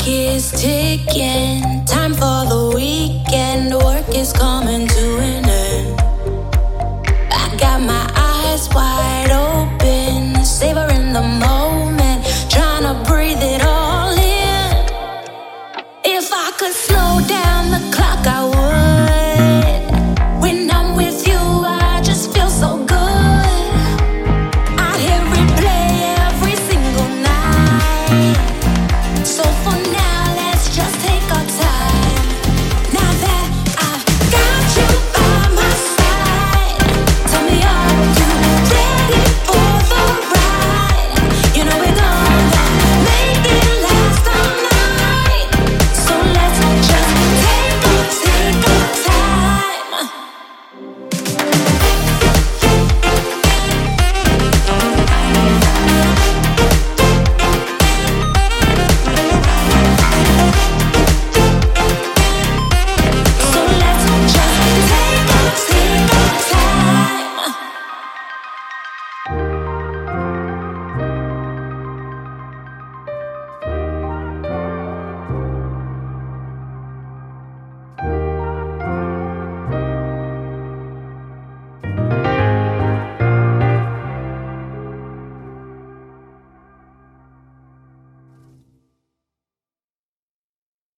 clock is ticking. Time for the weekend. Work is coming to an end.